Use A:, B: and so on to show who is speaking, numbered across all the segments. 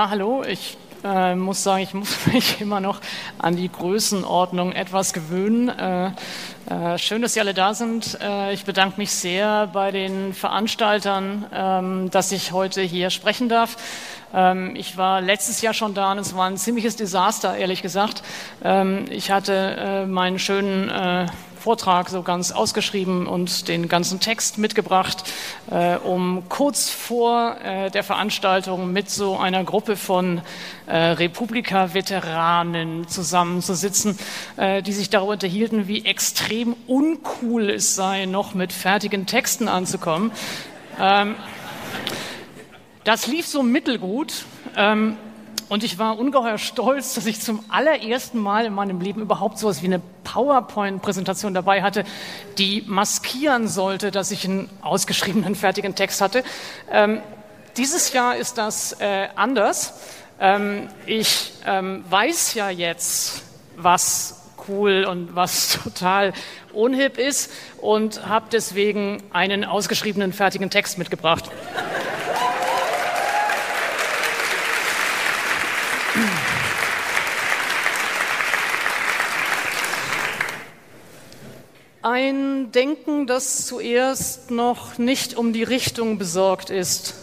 A: Ja, hallo. Ich äh, muss sagen, ich muss mich immer noch an die Größenordnung etwas gewöhnen. Äh, äh, schön, dass Sie alle da sind. Äh, ich bedanke mich sehr bei den Veranstaltern, ähm, dass ich heute hier sprechen darf. Ähm, ich war letztes Jahr schon da und es war ein ziemliches Desaster, ehrlich gesagt. Ähm, ich hatte äh, meinen schönen äh, Vortrag so ganz ausgeschrieben und den ganzen Text mitgebracht, äh, um kurz vor äh, der Veranstaltung mit so einer Gruppe von äh, Republika-Veteranen zusammenzusitzen, äh, die sich darüber unterhielten, wie extrem uncool es sei, noch mit fertigen Texten anzukommen. Ähm, das lief so mittelgut. Ähm, und ich war ungeheuer stolz, dass ich zum allerersten Mal in meinem Leben überhaupt so etwas wie eine PowerPoint-Präsentation dabei hatte, die maskieren sollte, dass ich einen ausgeschriebenen, fertigen Text hatte. Ähm, dieses Jahr ist das äh, anders. Ähm, ich ähm, weiß ja jetzt, was cool und was total unhip ist und habe deswegen einen ausgeschriebenen, fertigen Text mitgebracht. Ein Denken, das zuerst noch nicht um die Richtung besorgt ist.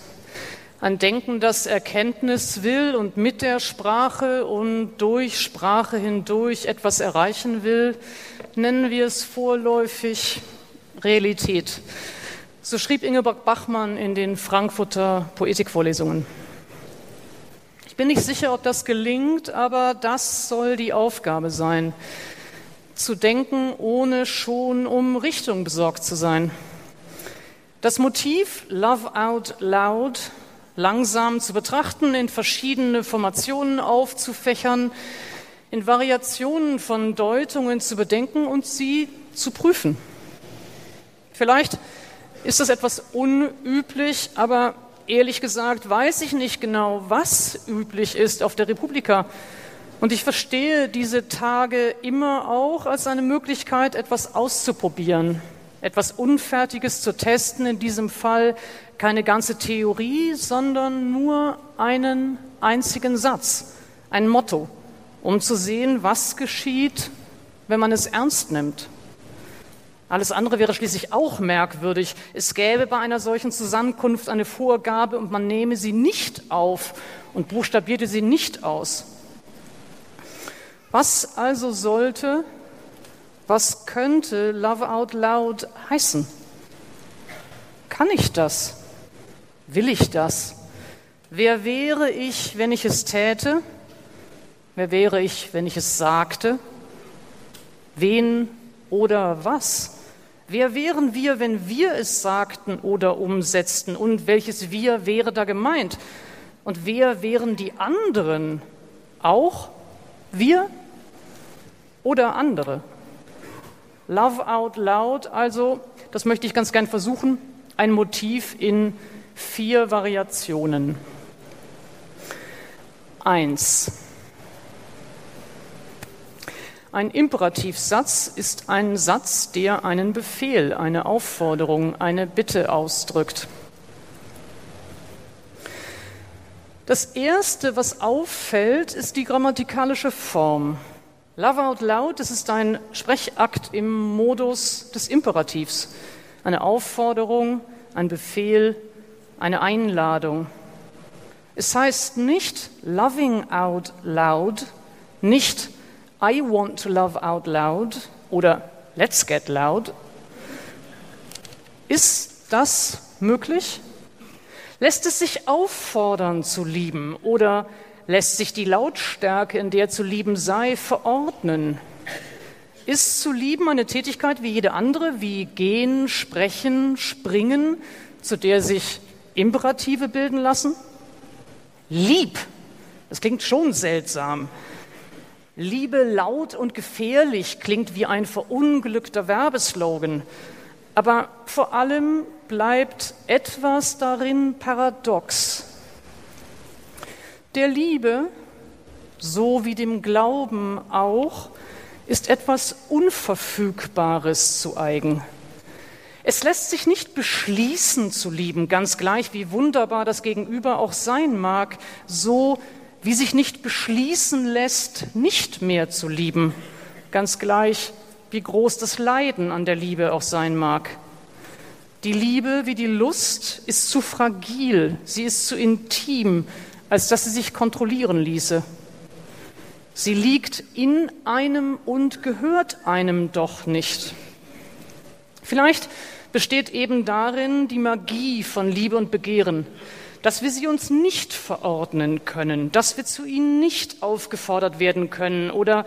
A: Ein Denken, das Erkenntnis will und mit der Sprache und durch Sprache hindurch etwas erreichen will, nennen wir es vorläufig Realität. So schrieb Ingeborg Bachmann in den Frankfurter Poetikvorlesungen. Ich bin nicht sicher, ob das gelingt, aber das soll die Aufgabe sein zu denken, ohne schon um Richtung besorgt zu sein. Das Motiv Love Out Loud langsam zu betrachten, in verschiedene Formationen aufzufächern, in Variationen von Deutungen zu bedenken und sie zu prüfen. Vielleicht ist das etwas unüblich, aber ehrlich gesagt weiß ich nicht genau, was üblich ist auf der Republika. Und ich verstehe diese Tage immer auch als eine Möglichkeit, etwas auszuprobieren, etwas Unfertiges zu testen, in diesem Fall keine ganze Theorie, sondern nur einen einzigen Satz, ein Motto, um zu sehen, was geschieht, wenn man es ernst nimmt. Alles andere wäre schließlich auch merkwürdig. Es gäbe bei einer solchen Zusammenkunft eine Vorgabe und man nehme sie nicht auf und buchstabierte sie nicht aus. Was also sollte, was könnte Love Out Loud heißen? Kann ich das? Will ich das? Wer wäre ich, wenn ich es täte? Wer wäre ich, wenn ich es sagte? Wen oder was? Wer wären wir, wenn wir es sagten oder umsetzten? Und welches Wir wäre da gemeint? Und wer wären die anderen? Auch wir oder andere. Love out loud, also, das möchte ich ganz gern versuchen, ein Motiv in vier Variationen. Eins. Ein Imperativsatz ist ein Satz, der einen Befehl, eine Aufforderung, eine Bitte ausdrückt. Das Erste, was auffällt, ist die grammatikalische Form. Love out loud, das ist ein Sprechakt im Modus des Imperativs. Eine Aufforderung, ein Befehl, eine Einladung. Es heißt nicht loving out loud, nicht I want to love out loud oder let's get loud. Ist das möglich? Lässt es sich auffordern zu lieben oder lässt sich die Lautstärke, in der zu lieben sei, verordnen? Ist zu lieben eine Tätigkeit wie jede andere, wie gehen, sprechen, springen, zu der sich Imperative bilden lassen? Lieb, das klingt schon seltsam. Liebe laut und gefährlich klingt wie ein verunglückter Werbeslogan. Aber vor allem bleibt etwas darin paradox. Der Liebe, so wie dem Glauben auch, ist etwas Unverfügbares zu eigen. Es lässt sich nicht beschließen zu lieben, ganz gleich, wie wunderbar das Gegenüber auch sein mag, so wie sich nicht beschließen lässt, nicht mehr zu lieben, ganz gleich, wie groß das Leiden an der Liebe auch sein mag. Die Liebe wie die Lust ist zu fragil, sie ist zu intim, als dass sie sich kontrollieren ließe. Sie liegt in einem und gehört einem doch nicht. Vielleicht besteht eben darin die Magie von Liebe und Begehren, dass wir sie uns nicht verordnen können, dass wir zu ihnen nicht aufgefordert werden können oder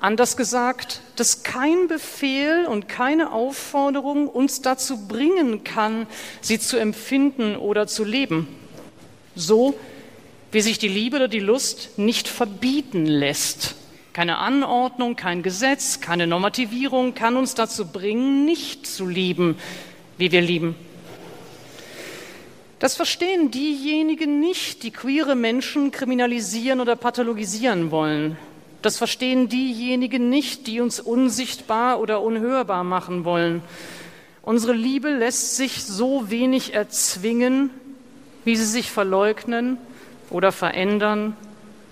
A: Anders gesagt, dass kein Befehl und keine Aufforderung uns dazu bringen kann, sie zu empfinden oder zu leben. So wie sich die Liebe oder die Lust nicht verbieten lässt. Keine Anordnung, kein Gesetz, keine Normativierung kann uns dazu bringen, nicht zu lieben, wie wir lieben. Das verstehen diejenigen nicht, die queere Menschen kriminalisieren oder pathologisieren wollen. Das verstehen diejenigen nicht, die uns unsichtbar oder unhörbar machen wollen. Unsere Liebe lässt sich so wenig erzwingen, wie sie sich verleugnen oder verändern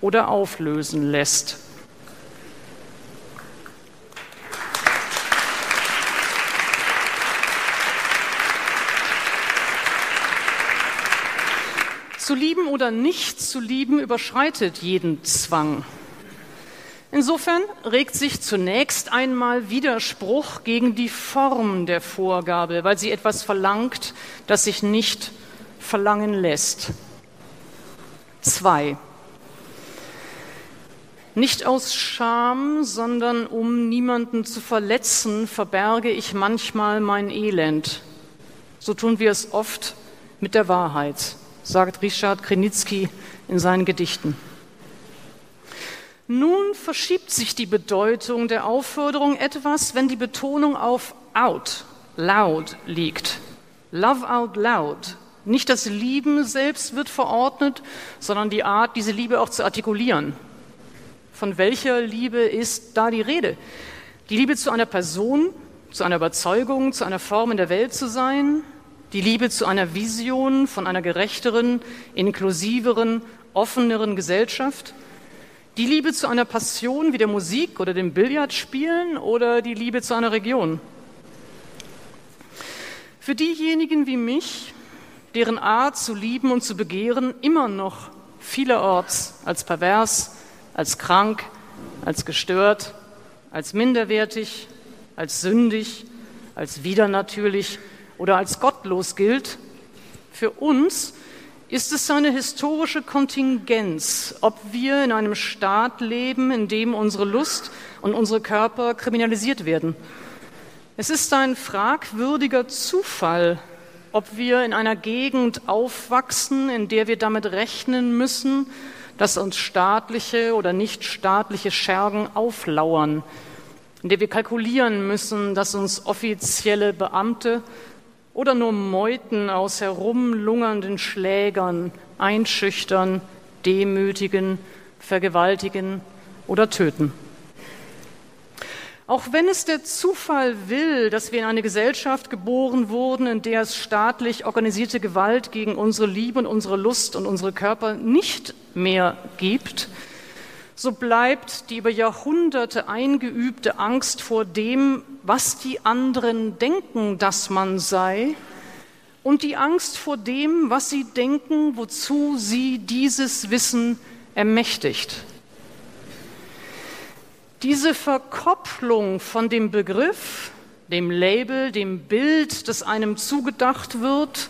A: oder auflösen lässt. Zu lieben oder nicht zu lieben überschreitet jeden Zwang. Insofern regt sich zunächst einmal Widerspruch gegen die Form der Vorgabe, weil sie etwas verlangt, das sich nicht verlangen lässt. Zwei. Nicht aus Scham, sondern um niemanden zu verletzen, verberge ich manchmal mein Elend. So tun wir es oft mit der Wahrheit, sagt Richard Krenitzky in seinen Gedichten. Nun verschiebt sich die Bedeutung der Aufforderung etwas, wenn die Betonung auf out, loud liegt. Love out loud. Nicht das Lieben selbst wird verordnet, sondern die Art, diese Liebe auch zu artikulieren. Von welcher Liebe ist da die Rede? Die Liebe zu einer Person, zu einer Überzeugung, zu einer Form in der Welt zu sein, die Liebe zu einer Vision von einer gerechteren, inklusiveren, offeneren Gesellschaft – die Liebe zu einer Passion wie der Musik oder dem Billardspielen oder die Liebe zu einer Region? Für diejenigen wie mich, deren Art zu lieben und zu begehren immer noch vielerorts als pervers, als krank, als gestört, als minderwertig, als sündig, als widernatürlich oder als gottlos gilt, für uns ist es eine historische Kontingenz, ob wir in einem Staat leben, in dem unsere Lust und unsere Körper kriminalisiert werden. Es ist ein fragwürdiger Zufall, ob wir in einer Gegend aufwachsen, in der wir damit rechnen müssen, dass uns staatliche oder nicht staatliche Schergen auflauern, in der wir kalkulieren müssen, dass uns offizielle Beamte oder nur Meuten aus herumlungernden Schlägern einschüchtern, demütigen, vergewaltigen oder töten. Auch wenn es der Zufall will, dass wir in eine Gesellschaft geboren wurden, in der es staatlich organisierte Gewalt gegen unsere Liebe und unsere Lust und unsere Körper nicht mehr gibt, so bleibt die über Jahrhunderte eingeübte Angst vor dem, was die anderen denken, dass man sei, und die Angst vor dem, was sie denken, wozu sie dieses Wissen ermächtigt. Diese Verkopplung von dem Begriff, dem Label, dem Bild, das einem zugedacht wird,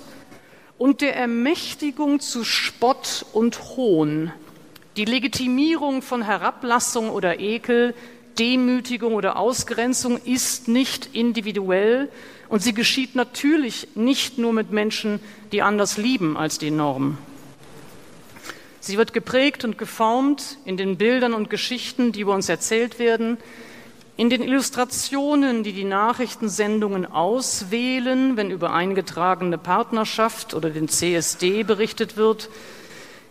A: und der Ermächtigung zu Spott und Hohn, die Legitimierung von Herablassung oder Ekel, Demütigung oder Ausgrenzung ist nicht individuell und sie geschieht natürlich nicht nur mit Menschen, die anders lieben als die Norm. Sie wird geprägt und geformt in den Bildern und Geschichten, die über uns erzählt werden, in den Illustrationen, die die Nachrichtensendungen auswählen, wenn über eingetragene Partnerschaft oder den CSD berichtet wird,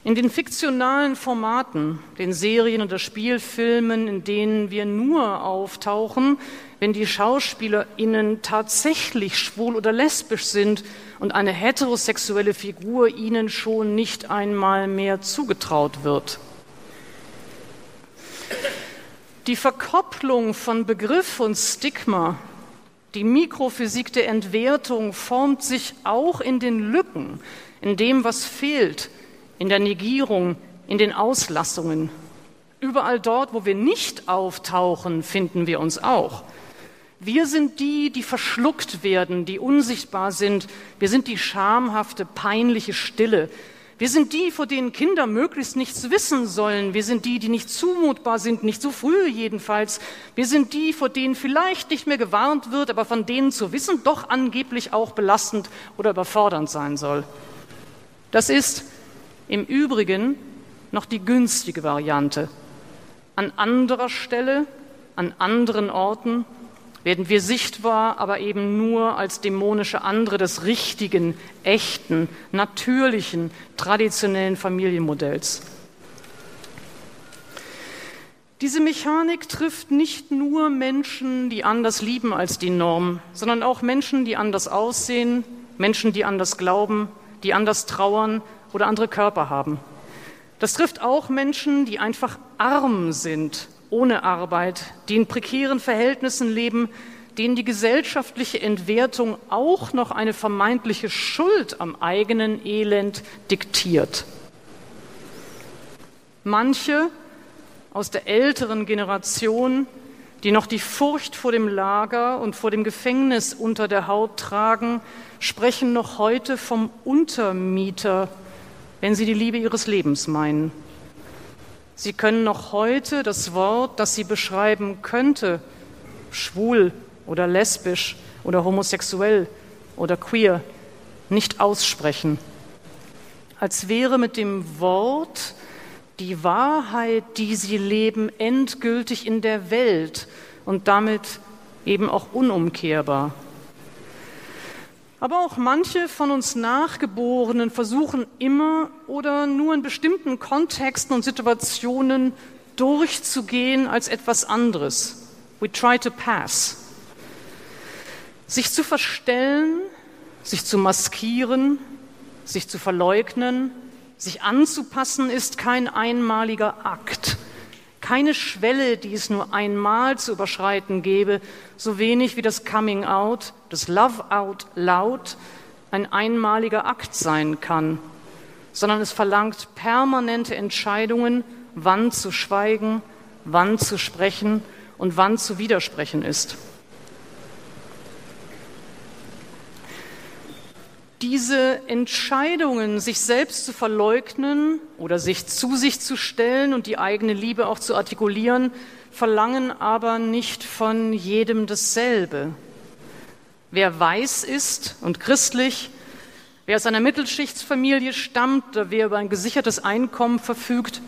A: in den fiktionalen Formaten, den Serien oder Spielfilmen, in denen wir nur auftauchen, wenn die SchauspielerInnen tatsächlich schwul oder lesbisch sind und eine heterosexuelle Figur ihnen schon nicht einmal mehr zugetraut wird. Die Verkopplung von Begriff und Stigma, die Mikrophysik der Entwertung formt sich auch in den Lücken, in dem, was fehlt, in der Negierung, in den Auslassungen. Überall dort, wo wir nicht auftauchen, finden wir uns auch. Wir sind die, die verschluckt werden, die unsichtbar sind. Wir sind die schamhafte, peinliche Stille. Wir sind die, vor denen Kinder möglichst nichts wissen sollen. Wir sind die, die nicht zumutbar sind, nicht so früh jedenfalls. Wir sind die, vor denen vielleicht nicht mehr gewarnt wird, aber von denen zu wissen doch angeblich auch belastend oder überfordernd sein soll. Das ist im Übrigen noch die günstige Variante. An anderer Stelle, an anderen Orten werden wir sichtbar, aber eben nur als dämonische andere des richtigen, echten, natürlichen, traditionellen Familienmodells. Diese Mechanik trifft nicht nur Menschen, die anders lieben als die Norm, sondern auch Menschen, die anders aussehen, Menschen, die anders glauben, die anders trauern oder andere Körper haben. Das trifft auch Menschen, die einfach arm sind ohne Arbeit, die in prekären Verhältnissen leben, denen die gesellschaftliche Entwertung auch noch eine vermeintliche Schuld am eigenen Elend diktiert. Manche aus der älteren Generation, die noch die Furcht vor dem Lager und vor dem Gefängnis unter der Haut tragen, sprechen noch heute vom Untermieter, wenn sie die Liebe ihres Lebens meinen. Sie können noch heute das Wort, das sie beschreiben könnte, schwul oder lesbisch oder homosexuell oder queer, nicht aussprechen. Als wäre mit dem Wort die Wahrheit, die sie leben, endgültig in der Welt und damit eben auch unumkehrbar. Aber auch manche von uns Nachgeborenen versuchen immer oder nur in bestimmten Kontexten und Situationen durchzugehen als etwas anderes. We try to pass. Sich zu verstellen, sich zu maskieren, sich zu verleugnen, sich anzupassen ist kein einmaliger Akt keine Schwelle, die es nur einmal zu überschreiten gäbe, so wenig wie das Coming Out, das Love Out Loud ein einmaliger Akt sein kann, sondern es verlangt permanente Entscheidungen, wann zu schweigen, wann zu sprechen und wann zu widersprechen ist. Diese Entscheidungen, sich selbst zu verleugnen oder sich zu sich zu stellen und die eigene Liebe auch zu artikulieren, verlangen aber nicht von jedem dasselbe. Wer weiß ist und christlich, wer aus einer Mittelschichtsfamilie stammt oder wer über ein gesichertes Einkommen verfügt,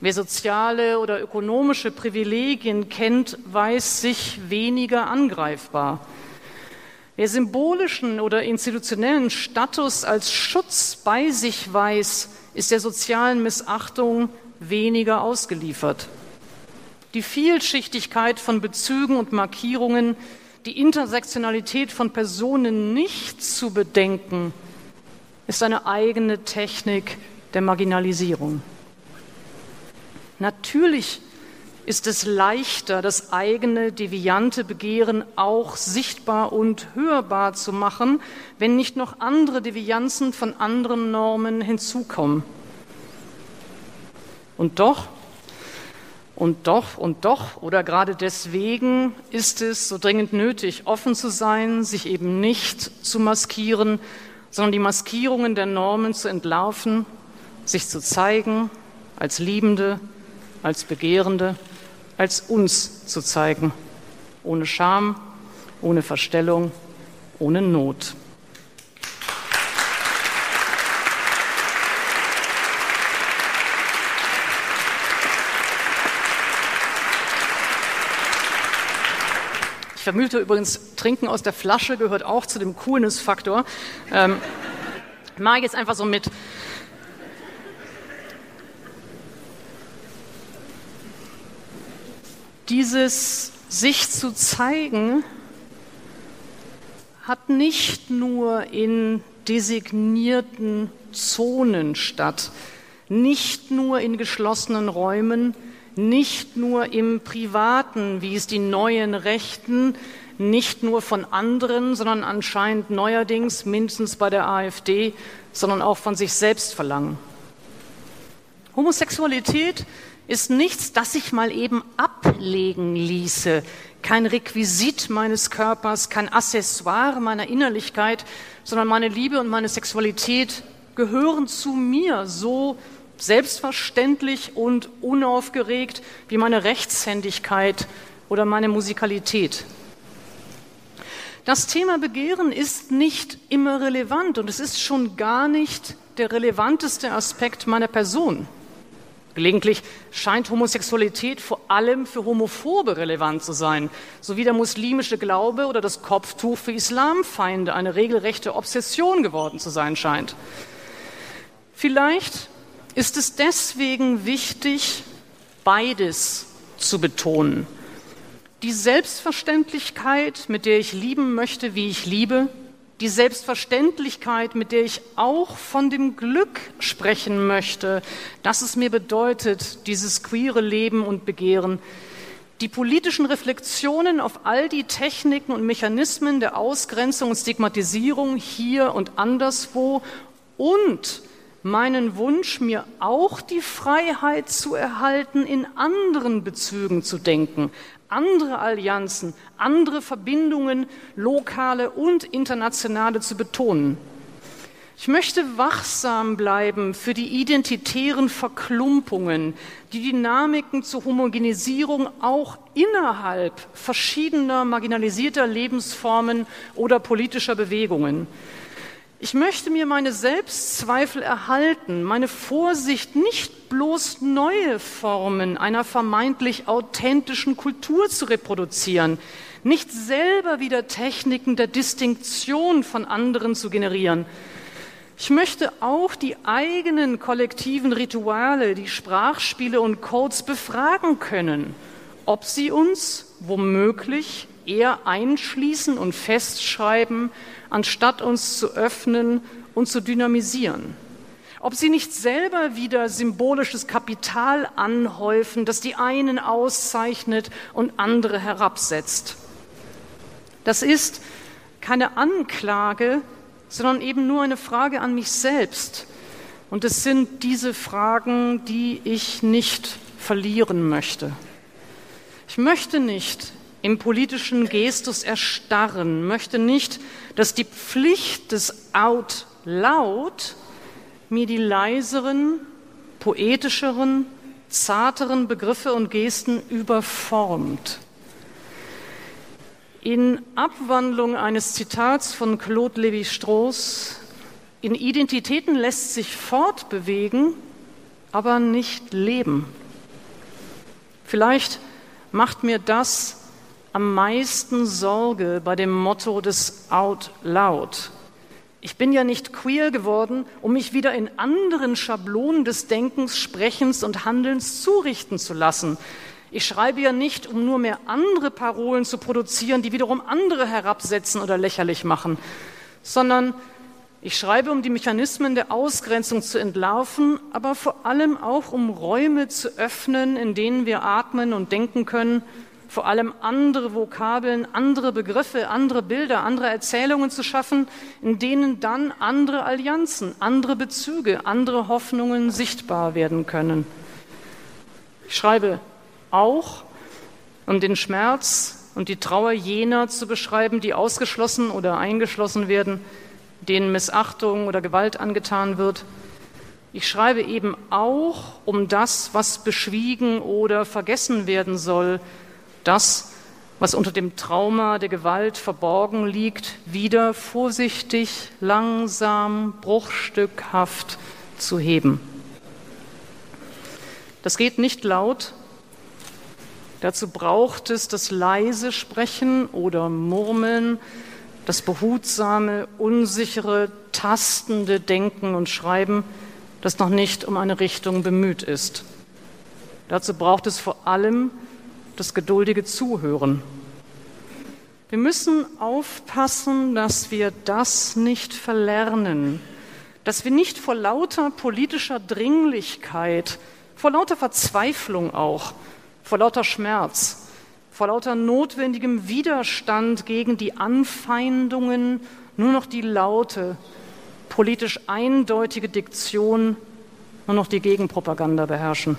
A: wer soziale oder ökonomische Privilegien kennt, weiß sich weniger angreifbar. Wer symbolischen oder institutionellen Status als Schutz bei sich weiß, ist der sozialen Missachtung weniger ausgeliefert. Die Vielschichtigkeit von Bezügen und Markierungen, die Intersektionalität von Personen nicht zu bedenken, ist eine eigene Technik der Marginalisierung. Natürlich ist es leichter, das eigene deviante Begehren auch sichtbar und hörbar zu machen, wenn nicht noch andere Devianzen von anderen Normen hinzukommen. Und doch, und doch, und doch, oder gerade deswegen ist es so dringend nötig, offen zu sein, sich eben nicht zu maskieren, sondern die Maskierungen der Normen zu entlarven, sich zu zeigen als Liebende, als Begehrende als uns zu zeigen, ohne Scham, ohne Verstellung, ohne Not. Ich vermute übrigens, Trinken aus der Flasche gehört auch zu dem Coolness-Faktor. Ähm, mache ich jetzt einfach so mit. Dieses sich zu zeigen, hat nicht nur in designierten Zonen statt, nicht nur in geschlossenen Räumen, nicht nur im Privaten, wie es die neuen Rechten nicht nur von anderen, sondern anscheinend neuerdings, mindestens bei der AfD, sondern auch von sich selbst verlangen. Homosexualität ist nichts, das sich mal eben ablegen ließe, kein Requisit meines Körpers, kein Accessoire meiner Innerlichkeit, sondern meine Liebe und meine Sexualität gehören zu mir so selbstverständlich und unaufgeregt wie meine Rechtshändigkeit oder meine Musikalität. Das Thema Begehren ist nicht immer relevant und es ist schon gar nicht der relevanteste Aspekt meiner Person. Gelegentlich scheint Homosexualität vor allem für Homophobe relevant zu sein, so wie der muslimische Glaube oder das Kopftuch für Islamfeinde eine regelrechte Obsession geworden zu sein scheint. Vielleicht ist es deswegen wichtig, beides zu betonen. Die Selbstverständlichkeit, mit der ich lieben möchte, wie ich liebe, die Selbstverständlichkeit, mit der ich auch von dem Glück sprechen möchte, dass es mir bedeutet, dieses queere Leben und Begehren, die politischen Reflexionen auf all die Techniken und Mechanismen der Ausgrenzung und Stigmatisierung hier und anderswo und meinen Wunsch, mir auch die Freiheit zu erhalten, in anderen Bezügen zu denken, andere Allianzen, andere Verbindungen, lokale und internationale zu betonen. Ich möchte wachsam bleiben für die identitären Verklumpungen, die Dynamiken zur Homogenisierung auch innerhalb verschiedener marginalisierter Lebensformen oder politischer Bewegungen. Ich möchte mir meine Selbstzweifel erhalten, meine Vorsicht, nicht bloß neue Formen einer vermeintlich authentischen Kultur zu reproduzieren, nicht selber wieder Techniken der Distinktion von anderen zu generieren. Ich möchte auch die eigenen kollektiven Rituale, die Sprachspiele und Codes befragen können, ob sie uns womöglich eher einschließen und festschreiben, anstatt uns zu öffnen und zu dynamisieren. Ob sie nicht selber wieder symbolisches Kapital anhäufen, das die einen auszeichnet und andere herabsetzt. Das ist keine Anklage, sondern eben nur eine Frage an mich selbst. Und es sind diese Fragen, die ich nicht verlieren möchte. Ich möchte nicht im politischen Gestus erstarren, möchte nicht, dass die Pflicht des Out Loud mir die leiseren, poetischeren, zarteren Begriffe und Gesten überformt. In Abwandlung eines Zitats von Claude Lévi-Strauss, in Identitäten lässt sich fortbewegen, aber nicht leben. Vielleicht macht mir das am meisten Sorge bei dem Motto des Out Loud. Ich bin ja nicht queer geworden, um mich wieder in anderen Schablonen des Denkens, Sprechens und Handelns zurichten zu lassen. Ich schreibe ja nicht, um nur mehr andere Parolen zu produzieren, die wiederum andere herabsetzen oder lächerlich machen, sondern ich schreibe, um die Mechanismen der Ausgrenzung zu entlarven, aber vor allem auch, um Räume zu öffnen, in denen wir atmen und denken können, vor allem andere Vokabeln, andere Begriffe, andere Bilder, andere Erzählungen zu schaffen, in denen dann andere Allianzen, andere Bezüge, andere Hoffnungen sichtbar werden können. Ich schreibe auch, um den Schmerz und die Trauer jener zu beschreiben, die ausgeschlossen oder eingeschlossen werden, denen Missachtung oder Gewalt angetan wird. Ich schreibe eben auch um das, was beschwiegen oder vergessen werden soll, das, was unter dem Trauma der Gewalt verborgen liegt, wieder vorsichtig, langsam, bruchstückhaft zu heben. Das geht nicht laut. Dazu braucht es das leise Sprechen oder Murmeln, das behutsame, unsichere, tastende Denken und Schreiben, das noch nicht um eine Richtung bemüht ist. Dazu braucht es vor allem das geduldige Zuhören. Wir müssen aufpassen, dass wir das nicht verlernen, dass wir nicht vor lauter politischer Dringlichkeit, vor lauter Verzweiflung auch, vor lauter Schmerz, vor lauter notwendigem Widerstand gegen die Anfeindungen nur noch die laute, politisch eindeutige Diktion, nur noch die Gegenpropaganda beherrschen.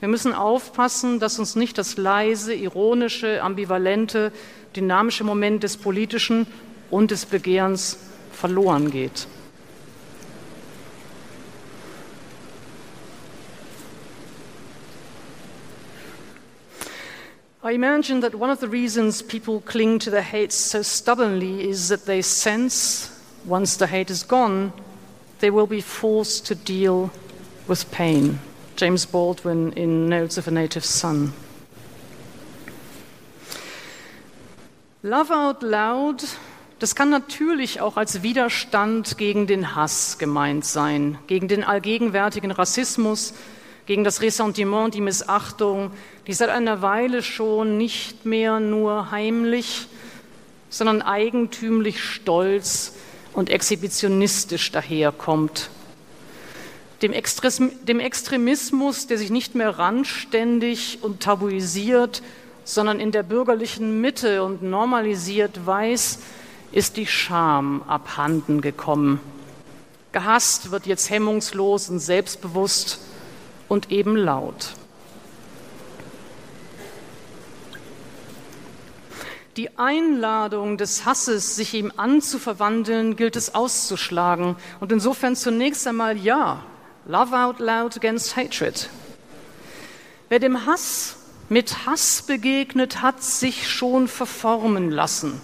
A: Wir müssen aufpassen, dass uns nicht das leise, ironische, ambivalente, dynamische Moment des Politischen und des Begehrens verloren geht. I imagine that one of the reasons people cling to the hate so stubbornly is that they sense, once the hate is gone, they will be forced to deal with pain. James Baldwin in Notes of a Native Son. Love out loud, das kann natürlich auch als Widerstand gegen den Hass gemeint sein, gegen den allgegenwärtigen Rassismus, gegen das Ressentiment, die Missachtung, die seit einer Weile schon nicht mehr nur heimlich, sondern eigentümlich stolz und exhibitionistisch daherkommt. Dem, Extremismus, der sich nicht mehr randständig und tabuisiert, sondern in der bürgerlichen Mitte und normalisiert weiß, ist die Scham abhanden gekommen. Gehasst wird jetzt hemmungslos und selbstbewusst und eben laut. Die Einladung des Hasses, sich ihm anzuverwandeln, gilt es auszuschlagen. Und insofern zunächst einmal ja, love out loud against hatred. Wer dem Hass mit Hass begegnet, hat sich schon verformen lassen.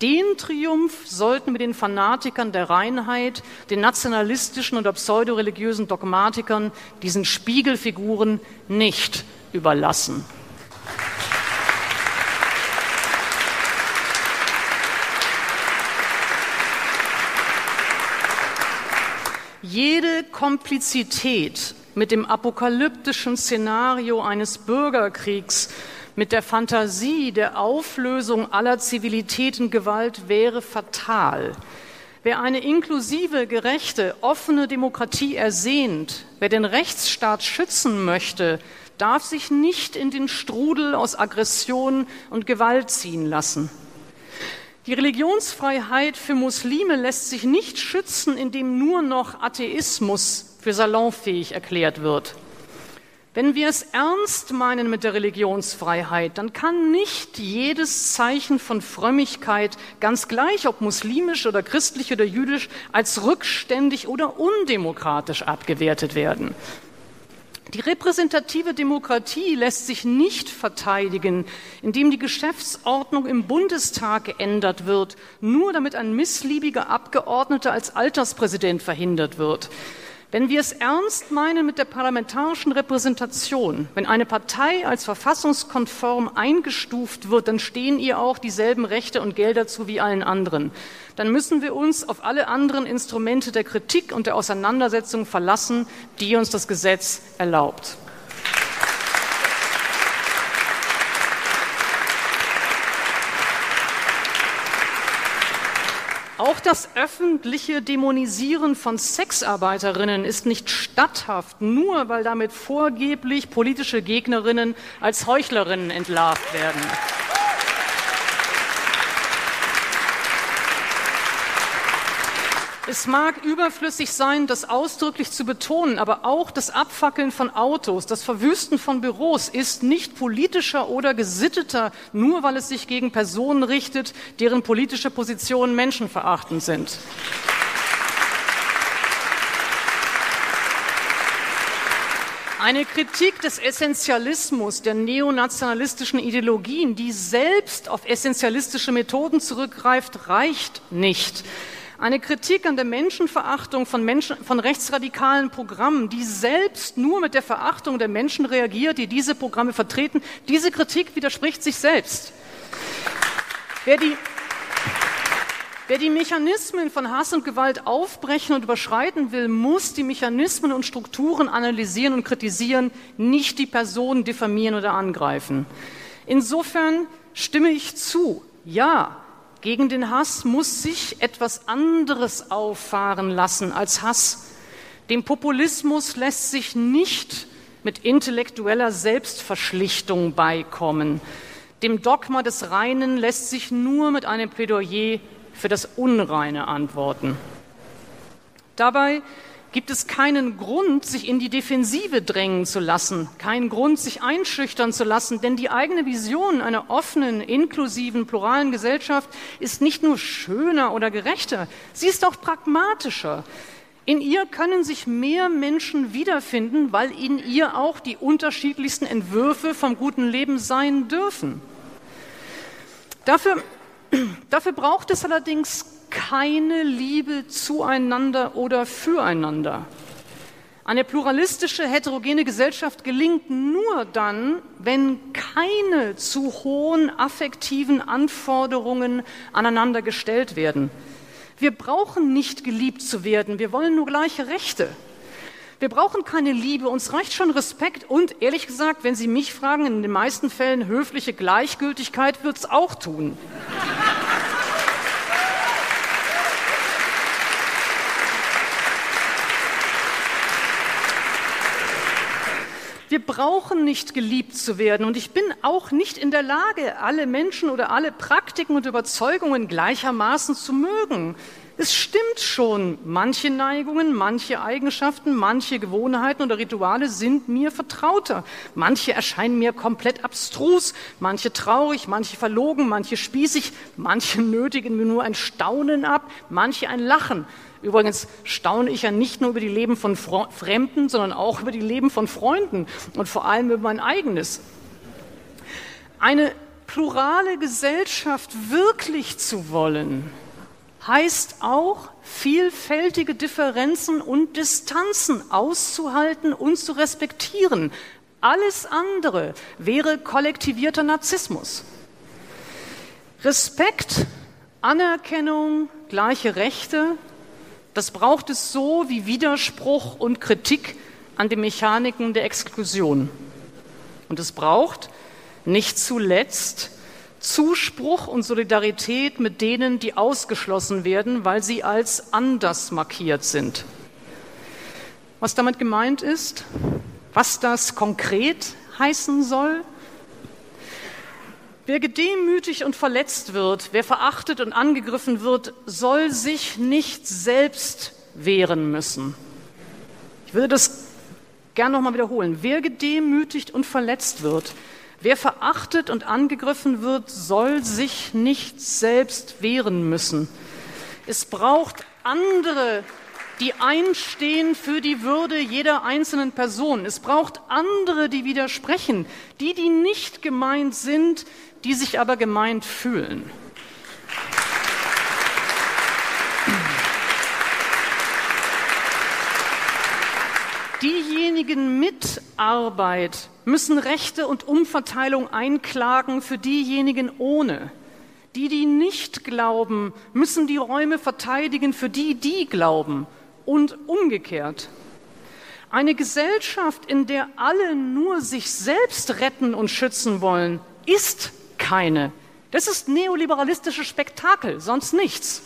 A: Den Triumph sollten wir den Fanatikern der Reinheit, den nationalistischen oder pseudoreligiösen Dogmatikern, diesen Spiegelfiguren nicht überlassen. Jede Komplizität mit dem apokalyptischen Szenario eines Bürgerkriegs mit der Fantasie der Auflösung aller Zivilitäten Gewalt wäre fatal. Wer eine inklusive, gerechte, offene Demokratie ersehnt, wer den Rechtsstaat schützen möchte, darf sich nicht in den Strudel aus Aggression und Gewalt ziehen lassen. Die Religionsfreiheit für Muslime lässt sich nicht schützen, indem nur noch Atheismus für salonfähig erklärt wird. Wenn wir es ernst meinen mit der Religionsfreiheit, dann kann nicht jedes Zeichen von Frömmigkeit, ganz gleich ob muslimisch oder christlich oder jüdisch, als rückständig oder undemokratisch abgewertet werden. Die repräsentative Demokratie lässt sich nicht verteidigen, indem die Geschäftsordnung im Bundestag geändert wird, nur damit ein missliebiger Abgeordneter als Alterspräsident verhindert wird. Wenn wir es ernst meinen mit der parlamentarischen Repräsentation, wenn eine Partei als verfassungskonform eingestuft wird, dann stehen ihr auch dieselben Rechte und Gelder zu wie allen anderen. Dann müssen wir uns auf alle anderen Instrumente der Kritik und der Auseinandersetzung verlassen, die uns das Gesetz erlaubt. Auch das öffentliche Dämonisieren von Sexarbeiterinnen ist nicht statthaft, nur weil damit vorgeblich politische Gegnerinnen als Heuchlerinnen entlarvt werden. Es mag überflüssig sein, das ausdrücklich zu betonen, aber auch das Abfackeln von Autos, das Verwüsten von Büros ist nicht politischer oder gesitteter, nur weil es sich gegen Personen richtet, deren politische Positionen menschenverachtend sind. Eine Kritik des Essentialismus, der neonationalistischen Ideologien, die selbst auf essentialistische Methoden zurückgreift, reicht nicht. Eine Kritik an der Menschenverachtung von, Menschen, von rechtsradikalen Programmen, die selbst nur mit der Verachtung der Menschen reagiert, die diese Programme vertreten. Diese Kritik widerspricht sich selbst. Wer die, Wer die Mechanismen von Hass und Gewalt aufbrechen und überschreiten will, muss die Mechanismen und Strukturen analysieren und kritisieren, nicht die Person diffamieren oder angreifen. Insofern stimme ich zu. Ja, gegen den Hass muss sich etwas anderes auffahren lassen als Hass. Dem Populismus lässt sich nicht mit intellektueller Selbstverschlichtung beikommen. Dem Dogma des Reinen lässt sich nur mit einem Plädoyer für das Unreine antworten. Dabei gibt es keinen Grund, sich in die Defensive drängen zu lassen, keinen Grund, sich einschüchtern zu lassen, denn die eigene Vision einer offenen, inklusiven, pluralen Gesellschaft ist nicht nur schöner oder gerechter, sie ist auch pragmatischer. In ihr können sich mehr Menschen wiederfinden, weil in ihr auch die unterschiedlichsten Entwürfe vom guten Leben sein dürfen. Dafür Dafür braucht es allerdings keine Liebe zueinander oder füreinander. Eine pluralistische, heterogene Gesellschaft gelingt nur dann, wenn keine zu hohen affektiven Anforderungen aneinander gestellt werden. Wir brauchen nicht geliebt zu werden, wir wollen nur gleiche Rechte. Wir brauchen keine Liebe, uns reicht schon Respekt und ehrlich gesagt, wenn Sie mich fragen, in den meisten Fällen höfliche Gleichgültigkeit wird es auch tun. Wir brauchen nicht geliebt zu werden und ich bin auch nicht in der Lage, alle Menschen oder alle Praktiken und Überzeugungen gleichermaßen zu mögen. Es stimmt schon, manche Neigungen, manche Eigenschaften, manche Gewohnheiten oder Rituale sind mir vertrauter. Manche erscheinen mir komplett abstrus, manche traurig, manche verlogen, manche spießig, manche nötigen mir nur ein Staunen ab, manche ein Lachen. Übrigens staune ich ja nicht nur über die Leben von Fremden, sondern auch über die Leben von Freunden und vor allem über mein eigenes. Eine plurale Gesellschaft wirklich zu wollen, heißt auch, vielfältige Differenzen und Distanzen auszuhalten und zu respektieren. Alles andere wäre kollektivierter Narzissmus. Respekt, Anerkennung, gleiche Rechte, das braucht es so wie Widerspruch und Kritik an den Mechaniken der Exklusion. Und es braucht nicht zuletzt Zuspruch und Solidarität mit denen, die ausgeschlossen werden, weil sie als anders markiert sind. Was damit gemeint ist, was das konkret heißen soll, Wer gedemütigt und verletzt wird, wer verachtet und angegriffen wird, soll sich nicht selbst wehren müssen. Ich würde das gern nochmal wiederholen. Wer gedemütigt und verletzt wird, wer verachtet und angegriffen wird, soll sich nicht selbst wehren müssen. Es braucht andere die einstehen für die Würde jeder einzelnen Person. Es braucht andere, die widersprechen, die, die nicht gemeint sind, die sich aber gemeint fühlen. Diejenigen mit Arbeit müssen Rechte und Umverteilung einklagen für diejenigen ohne. Die, die nicht glauben, müssen die Räume verteidigen für die, die glauben und umgekehrt. Eine Gesellschaft, in der alle nur sich selbst retten und schützen wollen, ist keine. Das ist neoliberalistisches Spektakel, sonst nichts.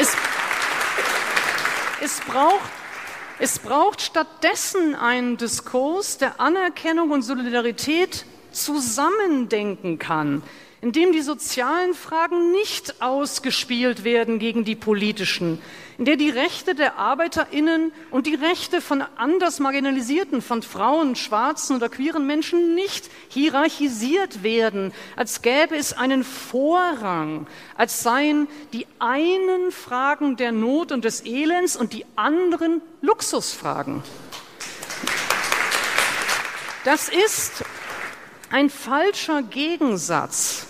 A: Es, es, braucht, es braucht stattdessen einen Diskurs, der Anerkennung und Solidarität zusammendenken kann, in dem die sozialen Fragen nicht ausgespielt werden gegen die politischen, in der die Rechte der Arbeiterinnen und die Rechte von anders marginalisierten, von Frauen, schwarzen oder queeren Menschen nicht hierarchisiert werden, als gäbe es einen Vorrang, als seien die einen Fragen der Not und des Elends und die anderen Luxusfragen. Das ist ein falscher Gegensatz.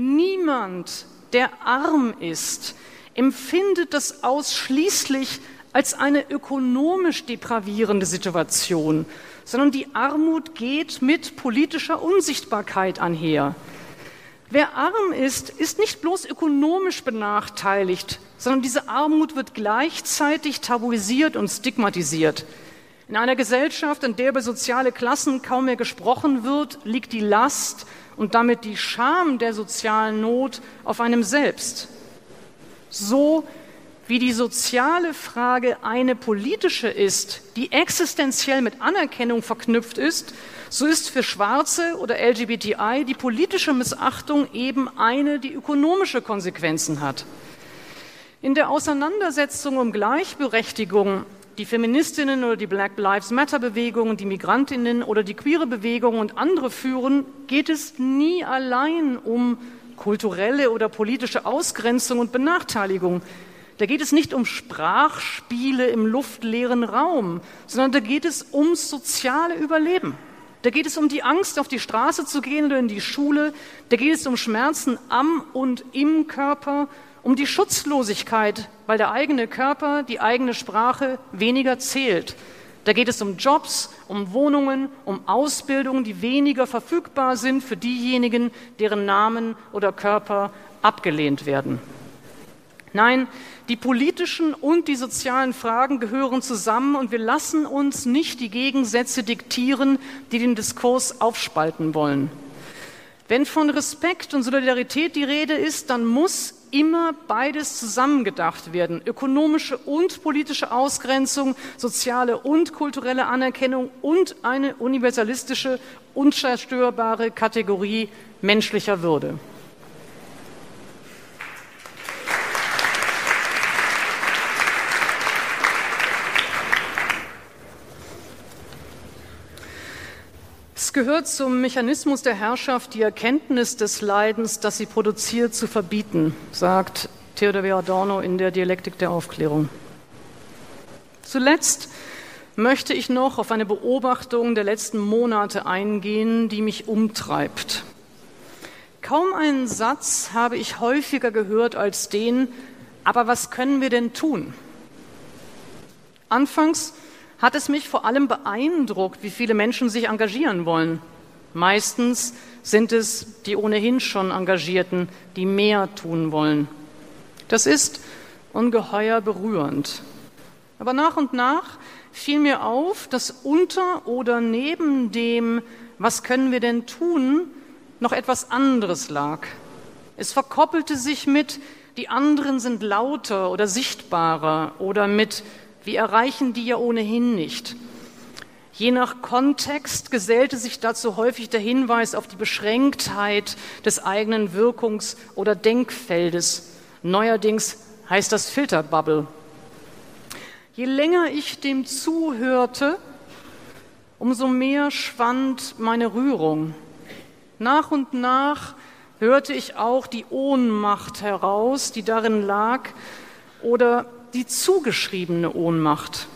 A: Niemand, der arm ist, empfindet das ausschließlich als eine ökonomisch depravierende Situation, sondern die Armut geht mit politischer Unsichtbarkeit einher. Wer arm ist, ist nicht bloß ökonomisch benachteiligt, sondern diese Armut wird gleichzeitig tabuisiert und stigmatisiert. In einer Gesellschaft, in der über soziale Klassen kaum mehr gesprochen wird, liegt die Last und damit die Scham der sozialen Not auf einem selbst. So wie die soziale Frage eine politische ist, die existenziell mit Anerkennung verknüpft ist, so ist für Schwarze oder LGBTI die politische Missachtung eben eine, die ökonomische Konsequenzen hat. In der Auseinandersetzung um Gleichberechtigung, die Feministinnen oder die Black Lives Matter Bewegung, die Migrantinnen oder die queere Bewegung und andere führen, geht es nie allein um kulturelle oder politische Ausgrenzung und Benachteiligung. Da geht es nicht um Sprachspiele im luftleeren Raum, sondern da geht es ums soziale Überleben. Da geht es um die Angst, auf die Straße zu gehen oder in die Schule. Da geht es um Schmerzen am und im Körper, um die Schutzlosigkeit, weil der eigene Körper, die eigene Sprache weniger zählt. Da geht es um Jobs, um Wohnungen, um Ausbildungen, die weniger verfügbar sind für diejenigen, deren Namen oder Körper abgelehnt werden. Nein, die politischen und die sozialen Fragen gehören zusammen und wir lassen uns nicht die Gegensätze diktieren, die den Diskurs aufspalten wollen. Wenn von Respekt und Solidarität die Rede ist, dann muss immer beides zusammengedacht werden. Ökonomische und politische Ausgrenzung, soziale und kulturelle Anerkennung und eine universalistische, unzerstörbare Kategorie menschlicher Würde. Gehört zum Mechanismus der Herrschaft, die Erkenntnis des Leidens, das sie produziert, zu verbieten, sagt Theodor W. Adorno in der Dialektik der Aufklärung. Zuletzt möchte ich noch auf eine Beobachtung der letzten Monate eingehen, die mich umtreibt. Kaum einen Satz habe ich häufiger gehört als den, aber was können wir denn tun? Anfangs hat es mich vor allem beeindruckt, wie viele Menschen sich engagieren wollen. Meistens sind es die ohnehin schon Engagierten, die mehr tun wollen. Das ist ungeheuer berührend. Aber nach und nach fiel mir auf, dass unter oder neben dem, was können wir denn tun, noch etwas anderes lag. Es verkoppelte sich mit, die anderen sind lauter oder sichtbarer oder mit wir erreichen die ja ohnehin nicht. Je nach Kontext gesellte sich dazu häufig der Hinweis auf die Beschränktheit des eigenen Wirkungs- oder Denkfeldes. Neuerdings heißt das Filterbubble. Je länger ich dem zuhörte, umso mehr schwand meine Rührung. Nach und nach hörte ich auch die Ohnmacht heraus, die darin lag, oder die zugeschriebene Ohnmacht.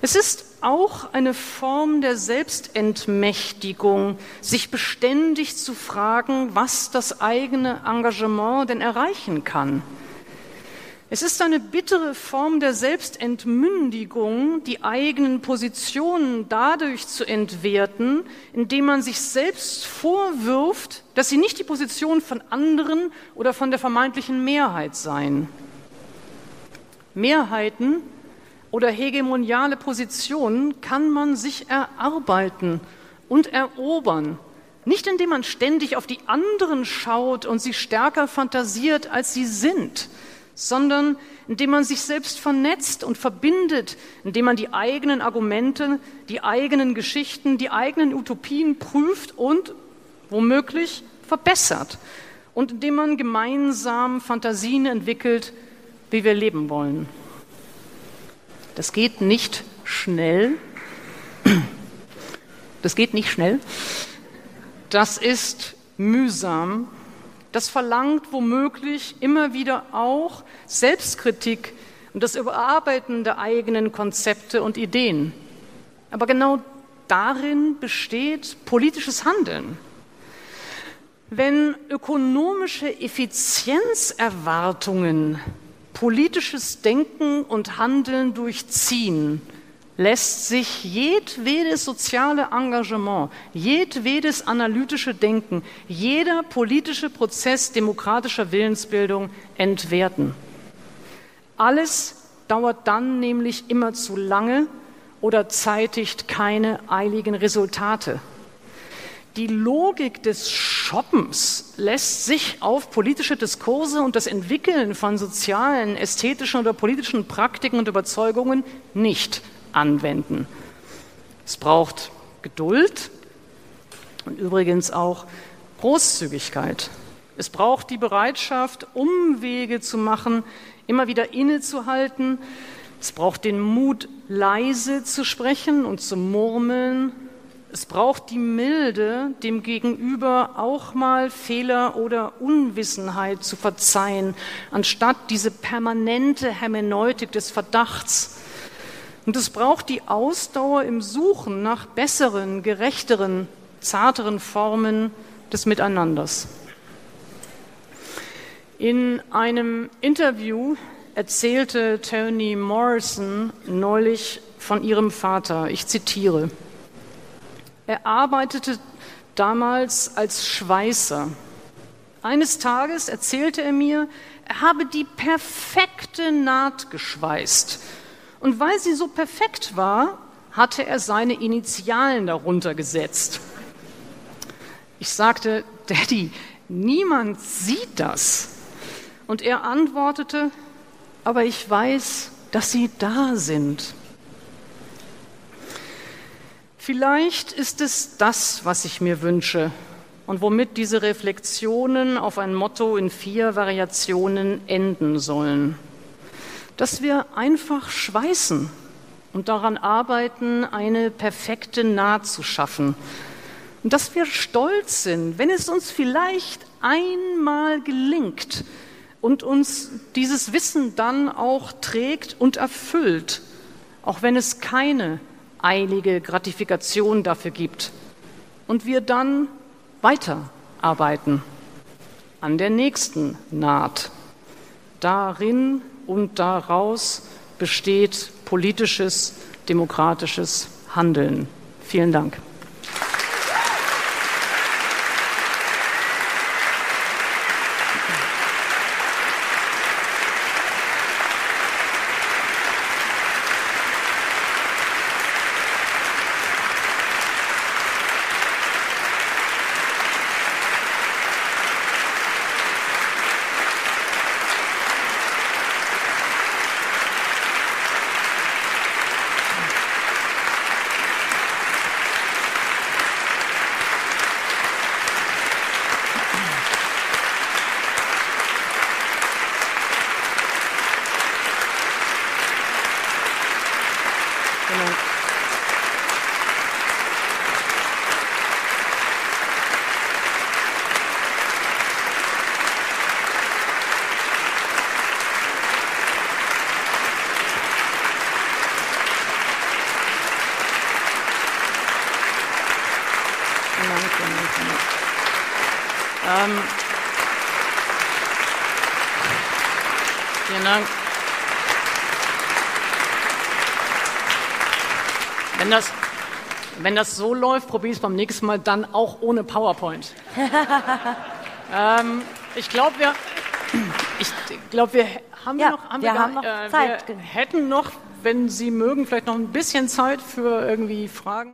A: Es ist auch eine Form der Selbstentmächtigung, sich beständig zu fragen, was das eigene Engagement denn erreichen kann. Es ist eine bittere Form der Selbstentmündigung, die eigenen Positionen dadurch zu entwerten, indem man sich selbst vorwirft, dass sie nicht die Position von anderen oder von der vermeintlichen Mehrheit seien. Mehrheiten oder hegemoniale Positionen kann man sich erarbeiten und erobern. Nicht indem man ständig auf die anderen schaut und sie stärker fantasiert, als sie sind, sondern indem man sich selbst vernetzt und verbindet, indem man die eigenen Argumente, die eigenen Geschichten, die eigenen Utopien prüft und womöglich verbessert und indem man gemeinsam Fantasien entwickelt, wie wir leben wollen. Das geht nicht schnell. Das geht nicht schnell. Das ist mühsam. Das verlangt womöglich immer wieder auch Selbstkritik und das Überarbeiten der eigenen Konzepte und Ideen. Aber genau darin besteht politisches Handeln. Wenn ökonomische Effizienzerwartungen politisches Denken und Handeln durchziehen, lässt sich jedwedes soziale Engagement, jedwedes analytische Denken, jeder politische Prozess demokratischer Willensbildung entwerten. Alles dauert dann nämlich immer zu lange oder zeitigt keine eiligen Resultate. Die Logik des Shoppens lässt sich auf politische Diskurse und das Entwickeln von sozialen, ästhetischen oder politischen Praktiken und Überzeugungen nicht anwenden. Es braucht Geduld und übrigens auch Großzügigkeit. Es braucht die Bereitschaft, Umwege zu machen, immer wieder innezuhalten. Es braucht den Mut, leise zu sprechen und zu murmeln. Es braucht die Milde, dem Gegenüber auch mal Fehler oder Unwissenheit zu verzeihen, anstatt diese permanente Hermeneutik des Verdachts und es braucht die Ausdauer im Suchen nach besseren, gerechteren, zarteren Formen des Miteinanders. In einem Interview erzählte Toni Morrison neulich von ihrem Vater. Ich zitiere. Er arbeitete damals als Schweißer. Eines Tages erzählte er mir, er habe die perfekte Naht geschweißt und weil sie so perfekt war, hatte er seine Initialen darunter gesetzt. Ich sagte, Daddy, niemand sieht das. Und er antwortete, aber ich weiß, dass sie da sind. Vielleicht ist es das, was ich mir wünsche und womit diese Reflexionen auf ein Motto in vier Variationen enden sollen dass wir einfach schweißen und daran arbeiten, eine perfekte Naht zu schaffen. Und dass wir stolz sind, wenn es uns vielleicht einmal gelingt und uns dieses Wissen dann auch trägt und erfüllt, auch wenn es keine eilige Gratifikation dafür gibt. Und wir dann weiterarbeiten an der nächsten Naht. Darin und daraus besteht politisches, demokratisches Handeln. Vielen Dank. Ähm, vielen Dank. Wenn das, wenn das so läuft, probiere ich es beim nächsten Mal dann auch ohne PowerPoint. ähm, ich glaube, wir, ich glaube, wir haben
B: ja,
A: noch,
B: haben wir, wir haben noch
A: äh,
B: Zeit.
A: Wir hätten noch, wenn Sie mögen, vielleicht noch ein bisschen Zeit für irgendwie Fragen.